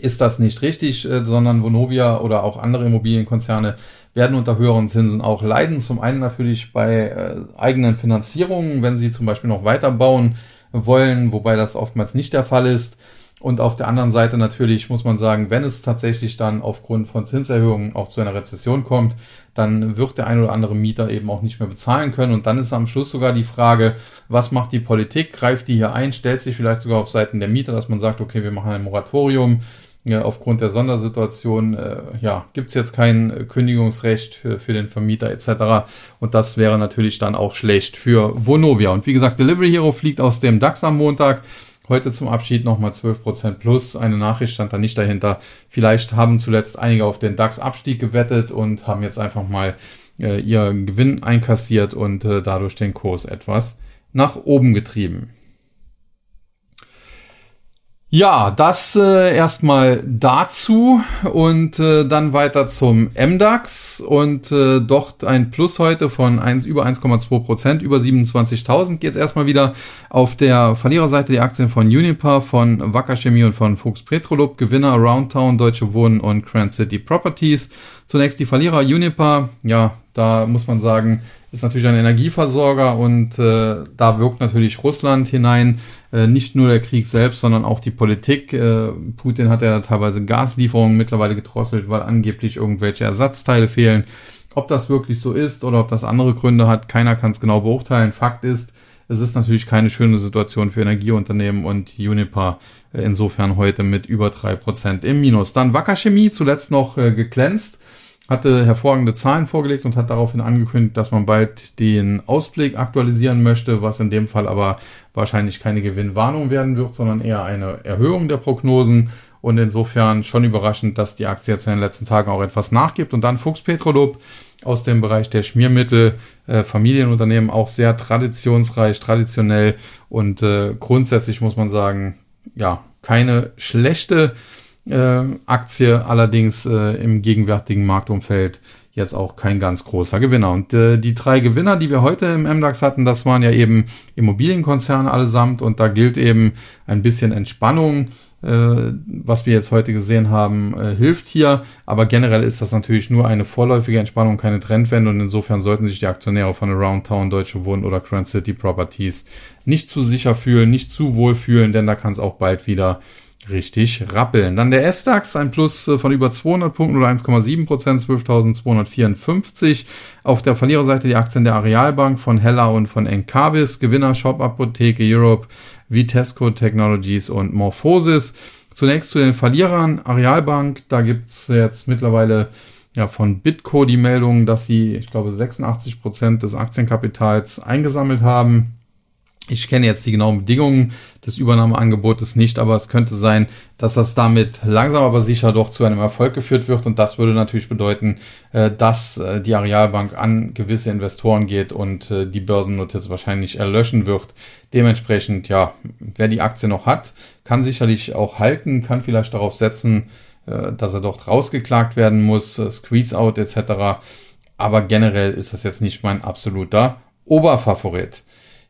ist das nicht richtig, äh, sondern Vonovia oder auch andere Immobilienkonzerne werden unter höheren Zinsen auch leiden. Zum einen natürlich bei äh, eigenen Finanzierungen, wenn sie zum Beispiel noch weiterbauen wollen, wobei das oftmals nicht der Fall ist. Und auf der anderen Seite natürlich muss man sagen, wenn es tatsächlich dann aufgrund von Zinserhöhungen auch zu einer Rezession kommt, dann wird der ein oder andere Mieter eben auch nicht mehr bezahlen können. Und dann ist am Schluss sogar die Frage, was macht die Politik? Greift die hier ein? Stellt sich vielleicht sogar auf Seiten der Mieter, dass man sagt, okay, wir machen ein Moratorium ja, aufgrund der Sondersituation äh, ja, gibt es jetzt kein Kündigungsrecht für, für den Vermieter etc. Und das wäre natürlich dann auch schlecht für Vonovia. Und wie gesagt, Delivery Hero fliegt aus dem DAX am Montag. Heute zum Abschied nochmal 12% plus. Eine Nachricht stand da nicht dahinter. Vielleicht haben zuletzt einige auf den DAX-Abstieg gewettet und haben jetzt einfach mal äh, ihren Gewinn einkassiert und äh, dadurch den Kurs etwas nach oben getrieben. Ja, das äh, erstmal dazu und äh, dann weiter zum MDAX und äh, dort ein Plus heute von 1, über 1,2 Prozent, über 27.000 geht es erstmal wieder. Auf der Verliererseite die Aktien von Uniper, von Wacker Chemie und von Fuchs Petrolub, Gewinner Aroundtown, Deutsche Wohnen und Grand City Properties. Zunächst die Verlierer Uniper, ja, da muss man sagen, ist natürlich ein Energieversorger und äh, da wirkt natürlich Russland hinein. Äh, nicht nur der Krieg selbst, sondern auch die Politik. Äh, Putin hat ja teilweise Gaslieferungen mittlerweile gedrosselt, weil angeblich irgendwelche Ersatzteile fehlen. Ob das wirklich so ist oder ob das andere Gründe hat, keiner kann es genau beurteilen. Fakt ist, es ist natürlich keine schöne Situation für Energieunternehmen und Uniper äh, insofern heute mit über drei Prozent im Minus. Dann Wacker Chemie zuletzt noch äh, geglänzt hatte hervorragende Zahlen vorgelegt und hat daraufhin angekündigt, dass man bald den Ausblick aktualisieren möchte, was in dem Fall aber wahrscheinlich keine Gewinnwarnung werden wird, sondern eher eine Erhöhung der Prognosen. Und insofern schon überraschend, dass die Aktie jetzt in den letzten Tagen auch etwas nachgibt. Und dann Fuchs Petrolub aus dem Bereich der Schmiermittel, äh, Familienunternehmen auch sehr traditionsreich, traditionell und äh, grundsätzlich muss man sagen, ja, keine schlechte äh, Aktie, allerdings äh, im gegenwärtigen Marktumfeld jetzt auch kein ganz großer Gewinner. Und äh, die drei Gewinner, die wir heute im MDAX hatten, das waren ja eben Immobilienkonzerne allesamt und da gilt eben ein bisschen Entspannung. Äh, was wir jetzt heute gesehen haben, äh, hilft hier, aber generell ist das natürlich nur eine vorläufige Entspannung, keine Trendwende und insofern sollten sich die Aktionäre von Around Town, Deutsche Wohnen oder Grand City Properties nicht zu sicher fühlen, nicht zu wohl fühlen, denn da kann es auch bald wieder richtig rappeln. Dann der S-DAX, ein Plus äh, von über 200 Punkten oder 1,7 Prozent, 12.254. Auf der Verliererseite die Aktien der Arealbank von Hella und von Encarvis, Gewinner Shop Apotheke Europe, Vitesco Technologies und Morphosis. Zunächst zu den Verlierern. Arealbank, da gibt's jetzt mittlerweile ja, von Bitco die Meldung, dass sie, ich glaube, 86 Prozent des Aktienkapitals eingesammelt haben. Ich kenne jetzt die genauen Bedingungen des Übernahmeangebotes nicht, aber es könnte sein, dass das damit langsam aber sicher doch zu einem Erfolg geführt wird. Und das würde natürlich bedeuten, äh, dass äh, die Arealbank an gewisse Investoren geht und äh, die Börsennotiz wahrscheinlich erlöschen wird. Dementsprechend, ja, wer die Aktie noch hat, kann sicherlich auch halten, kann vielleicht darauf setzen, dass er dort rausgeklagt werden muss, Squeeze-out etc. Aber generell ist das jetzt nicht mein absoluter Oberfavorit.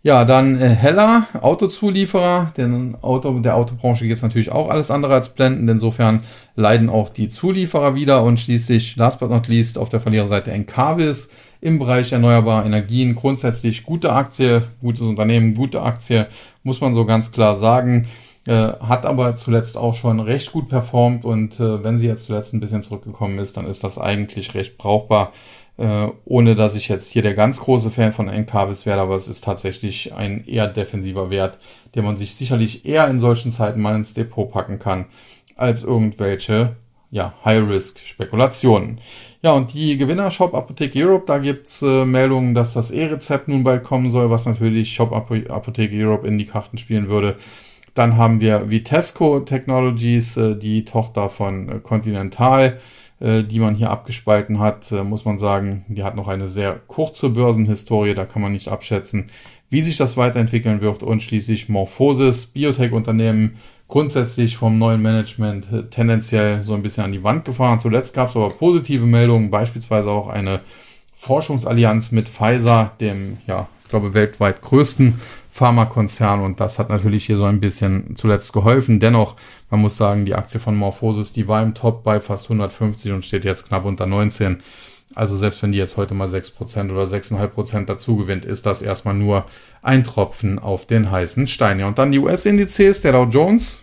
Ja, dann äh, Heller, Autozulieferer, denn Auto, der Autobranche geht es natürlich auch alles andere als blenden. Insofern leiden auch die Zulieferer wieder und schließlich, last but not least, auf der Verliererseite Encarvis im Bereich erneuerbarer Energien. Grundsätzlich gute Aktie, gutes Unternehmen, gute Aktie, muss man so ganz klar sagen. Äh, hat aber zuletzt auch schon recht gut performt und äh, wenn sie jetzt zuletzt ein bisschen zurückgekommen ist, dann ist das eigentlich recht brauchbar äh, ohne dass ich jetzt hier der ganz große Fan von Encarvis werde, aber es ist tatsächlich ein eher defensiver Wert, den man sich sicherlich eher in solchen Zeiten mal ins Depot packen kann, als irgendwelche ja, High-Risk-Spekulationen. Ja, und die Gewinner Shop Apotheke Europe, da gibt's äh, Meldungen, dass das E-Rezept nun bald kommen soll, was natürlich Shop Apotheke Europe in die Karten spielen würde. Dann haben wir Vitesco Technologies, äh, die Tochter von äh, Continental, die man hier abgespalten hat, äh, muss man sagen, die hat noch eine sehr kurze Börsenhistorie, da kann man nicht abschätzen, wie sich das weiterentwickeln wird und schließlich Morphosis, Biotech-Unternehmen, grundsätzlich vom neuen Management äh, tendenziell so ein bisschen an die Wand gefahren. Zuletzt gab es aber positive Meldungen, beispielsweise auch eine Forschungsallianz mit Pfizer, dem, ja, ich glaube, weltweit größten Pharmakonzern und das hat natürlich hier so ein bisschen zuletzt geholfen. Dennoch, man muss sagen, die Aktie von Morphosis, die war im Top bei fast 150 und steht jetzt knapp unter 19. Also selbst wenn die jetzt heute mal 6% oder 6,5% dazu gewinnt, ist das erstmal nur ein Tropfen auf den heißen Stein. Ja, und dann die US-Indizes, der Dow Jones,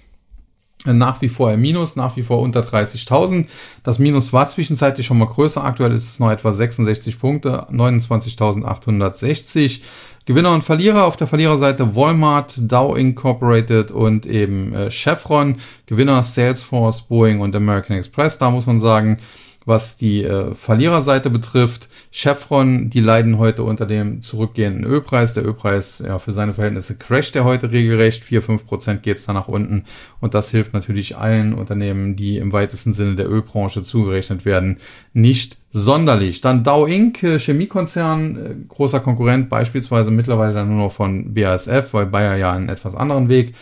nach wie vor im Minus, nach wie vor unter 30.000. Das Minus war zwischenzeitlich schon mal größer. Aktuell ist es noch etwa 66 Punkte, 29.860. Gewinner und Verlierer auf der Verliererseite Walmart, Dow Incorporated und eben äh, Chevron. Gewinner Salesforce, Boeing und American Express. Da muss man sagen, was die äh, Verliererseite betrifft, Chevron, die leiden heute unter dem zurückgehenden Ölpreis. Der Ölpreis, ja, für seine Verhältnisse crasht der heute regelrecht. 4-5% geht es da nach unten. Und das hilft natürlich allen Unternehmen, die im weitesten Sinne der Ölbranche zugerechnet werden, nicht sonderlich. Dann Dow Inc., äh, Chemiekonzern, äh, großer Konkurrent, beispielsweise mittlerweile dann nur noch von BASF, weil Bayer ja einen etwas anderen Weg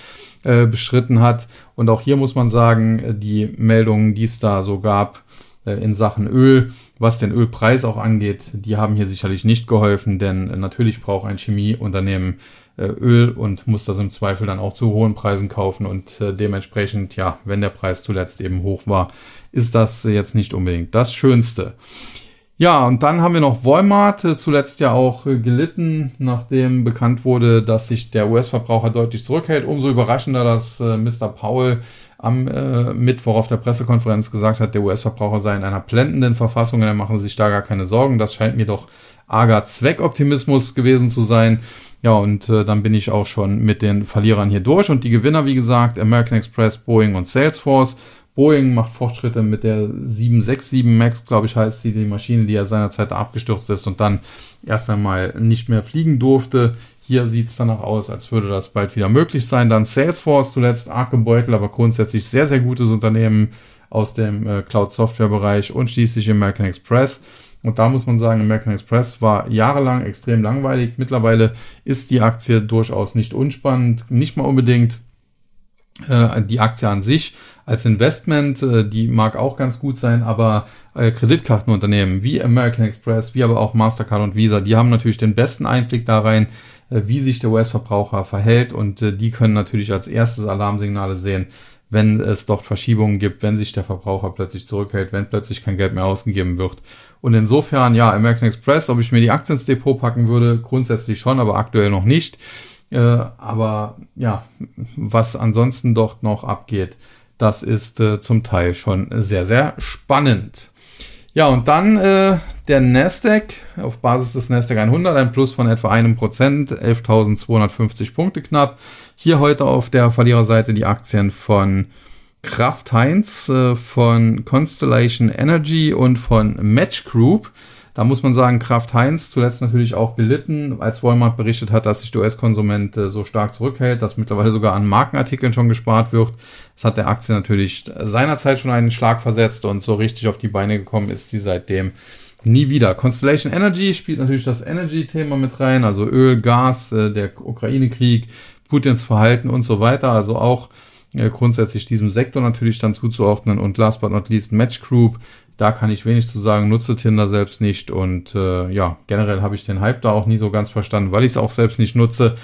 äh, beschritten hat. Und auch hier muss man sagen, äh, die Meldungen, die es da so gab, in Sachen Öl, was den Ölpreis auch angeht, die haben hier sicherlich nicht geholfen, denn äh, natürlich braucht ein Chemieunternehmen äh, Öl und muss das im Zweifel dann auch zu hohen Preisen kaufen und dementsprechend, ja, wenn der Preis zuletzt eben hoch war, ist das jetzt nicht unbedingt das Schönste. Ja, und dann haben wir noch Walmart, zuletzt ja auch gelitten, nachdem bekannt wurde, dass sich der US-Verbraucher deutlich zurückhält. Umso überraschender, dass Mr. Powell am äh, Mittwoch auf der Pressekonferenz gesagt hat, der US-Verbraucher sei in einer blendenden Verfassung, dann machen Sie sich da gar keine Sorgen. Das scheint mir doch arger Zweckoptimismus gewesen zu sein. Ja, und äh, dann bin ich auch schon mit den Verlierern hier durch. Und die Gewinner, wie gesagt, American Express, Boeing und Salesforce. Boeing macht Fortschritte mit der 767 MAX, glaube ich, heißt sie, die Maschine, die ja seinerzeit abgestürzt ist und dann erst einmal nicht mehr fliegen durfte. Hier sieht es danach aus, als würde das bald wieder möglich sein. Dann Salesforce zuletzt arg gebeutelt, aber grundsätzlich sehr, sehr gutes Unternehmen aus dem äh, Cloud-Software-Bereich und schließlich American Express. Und da muss man sagen, American Express war jahrelang extrem langweilig. Mittlerweile ist die Aktie durchaus nicht unspannend, nicht mal unbedingt äh, die Aktie an sich als Investment, äh, die mag auch ganz gut sein, aber äh, Kreditkartenunternehmen wie American Express, wie aber auch Mastercard und Visa, die haben natürlich den besten Einblick da rein, wie sich der US-Verbraucher verhält und äh, die können natürlich als erstes Alarmsignale sehen, wenn es dort Verschiebungen gibt, wenn sich der Verbraucher plötzlich zurückhält, wenn plötzlich kein Geld mehr ausgegeben wird. Und insofern, ja, American Express, ob ich mir die Aktien ins Depot packen würde, grundsätzlich schon, aber aktuell noch nicht. Äh, aber ja, was ansonsten dort noch abgeht, das ist äh, zum Teil schon sehr, sehr spannend. Ja, und dann äh, der Nasdaq auf Basis des Nasdaq 100, ein Plus von etwa einem Prozent, 11.250 Punkte knapp. Hier heute auf der Verliererseite die Aktien von Kraft Heinz, äh, von Constellation Energy und von Match Group. Da muss man sagen, Kraft Heinz zuletzt natürlich auch gelitten, als Walmart berichtet hat, dass sich der US-Konsument äh, so stark zurückhält, dass mittlerweile sogar an Markenartikeln schon gespart wird. Das hat der Aktie natürlich seinerzeit schon einen Schlag versetzt und so richtig auf die Beine gekommen ist sie seitdem nie wieder. Constellation Energy spielt natürlich das Energy-Thema mit rein, also Öl, Gas, äh, der Ukraine-Krieg, Putins Verhalten und so weiter. Also auch äh, grundsätzlich diesem Sektor natürlich dann zuzuordnen und last but not least Match Group da kann ich wenig zu sagen, nutze Tinder selbst nicht und äh, ja, generell habe ich den Hype da auch nie so ganz verstanden, weil ich es auch selbst nicht nutze.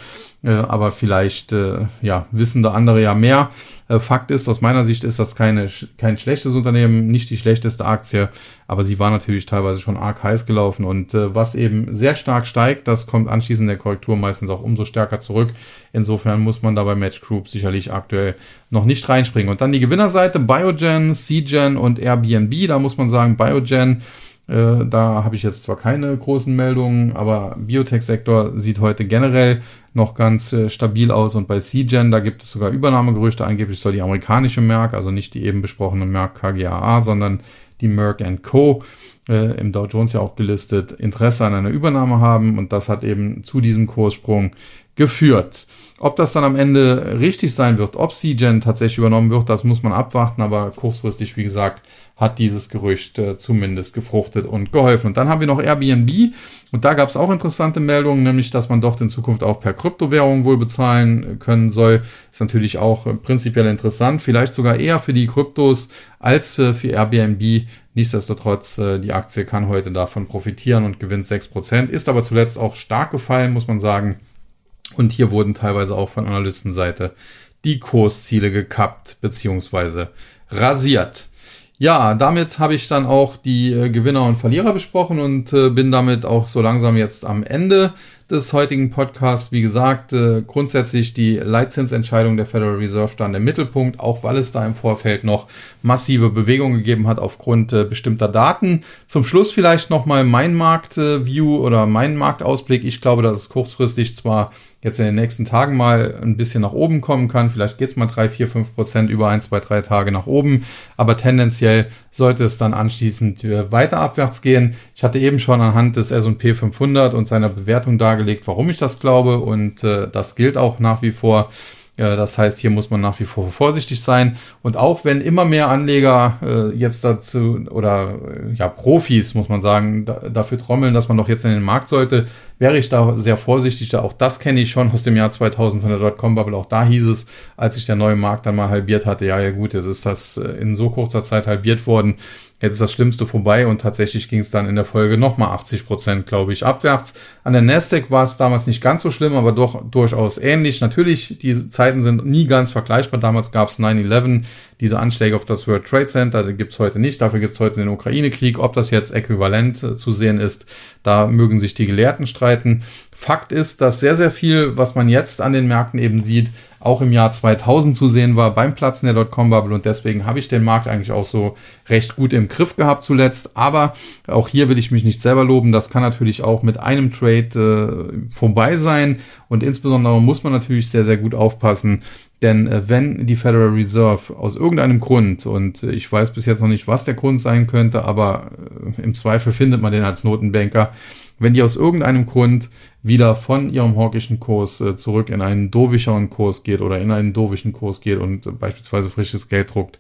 Äh, aber vielleicht äh, ja, wissen da andere ja mehr. Äh, Fakt ist, aus meiner Sicht ist das keine, kein schlechtes Unternehmen, nicht die schlechteste Aktie, aber sie war natürlich teilweise schon arg heiß gelaufen und äh, was eben sehr stark steigt, das kommt anschließend der Korrektur meistens auch umso stärker zurück. Insofern muss man da bei Match Group sicherlich aktuell noch nicht reinspringen. Und dann die Gewinnerseite Biogen, CGen und Airbnb, da muss man sagen, Biogen äh, da habe ich jetzt zwar keine großen Meldungen, aber Biotech-Sektor sieht heute generell noch ganz äh, stabil aus und bei CGen, da gibt es sogar Übernahmegerüchte. Angeblich soll die amerikanische Merck, also nicht die eben besprochene Merck KGaA, sondern die Merck Co. Äh, im Dow Jones ja auch gelistet, Interesse an einer Übernahme haben und das hat eben zu diesem Kurssprung geführt. Ob das dann am Ende richtig sein wird, ob CGen tatsächlich übernommen wird, das muss man abwarten, aber kurzfristig, wie gesagt, hat dieses Gerücht äh, zumindest gefruchtet und geholfen. Und dann haben wir noch Airbnb und da gab es auch interessante Meldungen, nämlich dass man dort in Zukunft auch per Kryptowährung wohl bezahlen können soll. Ist natürlich auch äh, prinzipiell interessant, vielleicht sogar eher für die Kryptos als äh, für Airbnb. Nichtsdestotrotz, äh, die Aktie kann heute davon profitieren und gewinnt 6%, ist aber zuletzt auch stark gefallen, muss man sagen. Und hier wurden teilweise auch von Analystenseite die Kursziele gekappt bzw. rasiert. Ja, damit habe ich dann auch die äh, Gewinner und Verlierer besprochen und äh, bin damit auch so langsam jetzt am Ende des heutigen Podcasts. Wie gesagt, äh, grundsätzlich die Leitzinsentscheidung der Federal Reserve stand im Mittelpunkt, auch weil es da im Vorfeld noch massive Bewegungen gegeben hat aufgrund äh, bestimmter Daten. Zum Schluss vielleicht nochmal mein Marktview oder mein Marktausblick. Ich glaube, dass es kurzfristig zwar jetzt in den nächsten Tagen mal ein bisschen nach oben kommen kann. Vielleicht geht's mal drei, vier, fünf Prozent über ein, zwei, drei Tage nach oben. Aber tendenziell sollte es dann anschließend äh, weiter abwärts gehen. Ich hatte eben schon anhand des S&P 500 und seiner Bewertung dargelegt, warum ich das glaube. Und äh, das gilt auch nach wie vor. Ja, das heißt, hier muss man nach wie vor vorsichtig sein. Und auch wenn immer mehr Anleger äh, jetzt dazu oder äh, ja Profis, muss man sagen, da, dafür trommeln, dass man doch jetzt in den Markt sollte, wäre ich da sehr vorsichtig. Auch das kenne ich schon aus dem Jahr 2000 von der Dotcom-Bubble. Auch da hieß es, als sich der neue Markt dann mal halbiert hatte, ja, ja gut, jetzt ist das äh, in so kurzer Zeit halbiert worden. Jetzt ist das Schlimmste vorbei und tatsächlich ging es dann in der Folge nochmal 80 Prozent, glaube ich, abwärts. An der Nasdaq war es damals nicht ganz so schlimm, aber doch durchaus ähnlich. Natürlich, die Zeiten sind nie ganz vergleichbar. Damals gab es 9-11, diese Anschläge auf das World Trade Center, die gibt es heute nicht. Dafür gibt es heute den Ukraine-Krieg. Ob das jetzt äquivalent äh, zu sehen ist, da mögen sich die Gelehrten streiten. Fakt ist, dass sehr, sehr viel, was man jetzt an den Märkten eben sieht, auch im Jahr 2000 zu sehen war beim Platzen der Dotcom-Bubble und deswegen habe ich den Markt eigentlich auch so recht gut im Griff gehabt zuletzt. Aber auch hier will ich mich nicht selber loben. Das kann natürlich auch mit einem Trade äh, vorbei sein und insbesondere muss man natürlich sehr, sehr gut aufpassen. Denn äh, wenn die Federal Reserve aus irgendeinem Grund, und äh, ich weiß bis jetzt noch nicht, was der Grund sein könnte, aber äh, im Zweifel findet man den als Notenbanker, wenn die aus irgendeinem Grund wieder von ihrem hawkischen Kurs äh, zurück in einen dovischeren Kurs geht oder in einen dovischen Kurs geht und äh, beispielsweise frisches Geld druckt,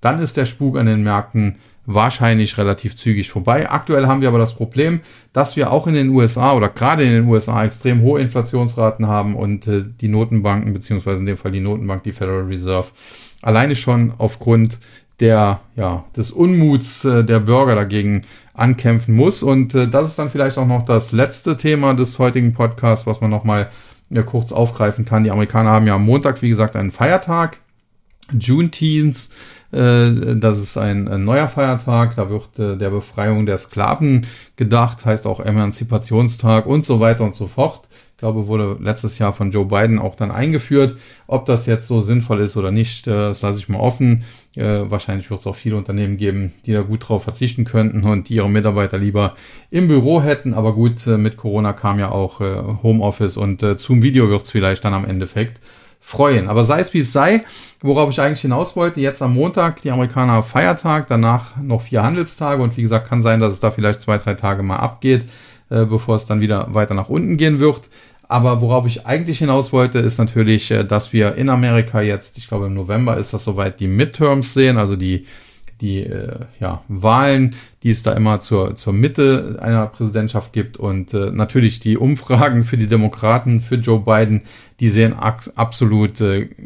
dann ist der Spuk an den Märkten wahrscheinlich relativ zügig vorbei. Aktuell haben wir aber das Problem, dass wir auch in den USA oder gerade in den USA extrem hohe Inflationsraten haben und äh, die Notenbanken, beziehungsweise in dem Fall die Notenbank, die Federal Reserve, alleine schon aufgrund der, ja, des Unmuts äh, der Bürger dagegen ankämpfen muss. Und äh, das ist dann vielleicht auch noch das letzte Thema des heutigen Podcasts, was man nochmal ja, kurz aufgreifen kann. Die Amerikaner haben ja am Montag, wie gesagt, einen Feiertag. Juneteenth, äh, das ist ein, ein, neuer Feiertag, da wird äh, der Befreiung der Sklaven gedacht, heißt auch Emanzipationstag und so weiter und so fort glaube, wurde letztes Jahr von Joe Biden auch dann eingeführt. Ob das jetzt so sinnvoll ist oder nicht, äh, das lasse ich mal offen. Äh, wahrscheinlich wird es auch viele Unternehmen geben, die da gut drauf verzichten könnten und die ihre Mitarbeiter lieber im Büro hätten. Aber gut, äh, mit Corona kam ja auch Homeoffice und zum Video wird es vielleicht dann am Endeffekt freuen. Aber sei es wie es sei, worauf ich eigentlich hinaus wollte, jetzt am Montag, die Amerikaner Feiertag, danach noch vier Handelstage und wie gesagt, kann sein, dass es da vielleicht zwei, drei Tage mal abgeht. Äh, bevor es dann wieder weiter nach unten gehen wird. Aber worauf ich eigentlich hinaus wollte, ist natürlich, äh, dass wir in Amerika jetzt, ich glaube im November ist das soweit, die Midterms sehen, also die, die äh, ja, Wahlen, die es da immer zur, zur Mitte einer Präsidentschaft gibt. Und natürlich die Umfragen für die Demokraten, für Joe Biden, die sehen absolut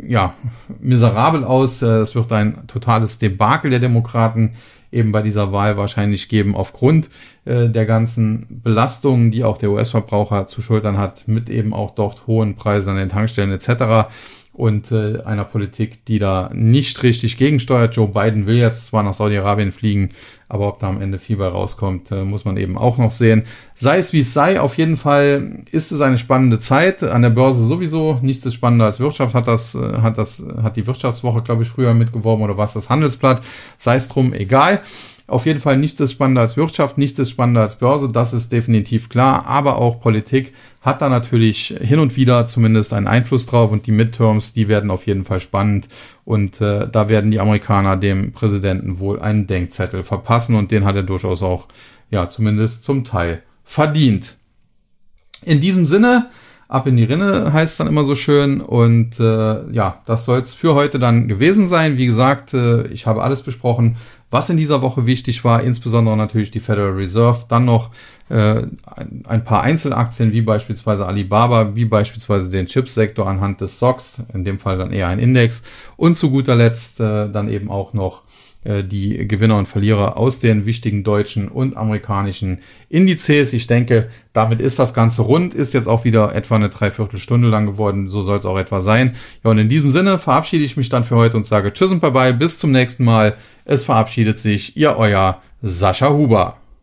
ja, miserabel aus. Es wird ein totales Debakel der Demokraten eben bei dieser Wahl wahrscheinlich geben, aufgrund äh, der ganzen Belastungen, die auch der US-Verbraucher zu schultern hat, mit eben auch dort hohen Preisen an den Tankstellen etc. Und äh, einer Politik, die da nicht richtig gegensteuert. Joe Biden will jetzt zwar nach Saudi-Arabien fliegen, aber ob da am Ende viel bei rauskommt, äh, muss man eben auch noch sehen. Sei es wie es sei, auf jeden Fall ist es eine spannende Zeit. An der Börse sowieso. Nichts ist spannender als Wirtschaft. Hat das, äh, hat das, hat die Wirtschaftswoche, glaube ich, früher mitgeworben oder was das Handelsblatt. Sei es drum, egal. Auf jeden Fall nichts ist spannender als Wirtschaft, nichts ist spannender als Börse, das ist definitiv klar, aber auch Politik hat da natürlich hin und wieder zumindest einen Einfluss drauf und die Midterms, die werden auf jeden Fall spannend und äh, da werden die Amerikaner dem Präsidenten wohl einen Denkzettel verpassen und den hat er durchaus auch, ja, zumindest zum Teil verdient. In diesem Sinne, Ab in die Rinne heißt es dann immer so schön. Und äh, ja, das soll es für heute dann gewesen sein. Wie gesagt, äh, ich habe alles besprochen, was in dieser Woche wichtig war, insbesondere natürlich die Federal Reserve. Dann noch äh, ein, paar Einzelaktien, wie beispielsweise Alibaba, wie beispielsweise den Chipsektor anhand des SOX, in dem Fall dann eher ein Index. Und zu guter Letzt äh, dann eben auch noch die Gewinner und Verlierer aus den wichtigen deutschen und amerikanischen Indizes. Ich denke, damit ist das Ganze rund, ist jetzt auch wieder etwa eine Dreiviertelstunde lang geworden. So soll es auch etwa sein. Ja, und in diesem Sinne verabschiede ich mich dann für heute und sage Tschüss und bye bye, bis zum nächsten Mal. Es verabschiedet sich Ihr euer Sascha Huber.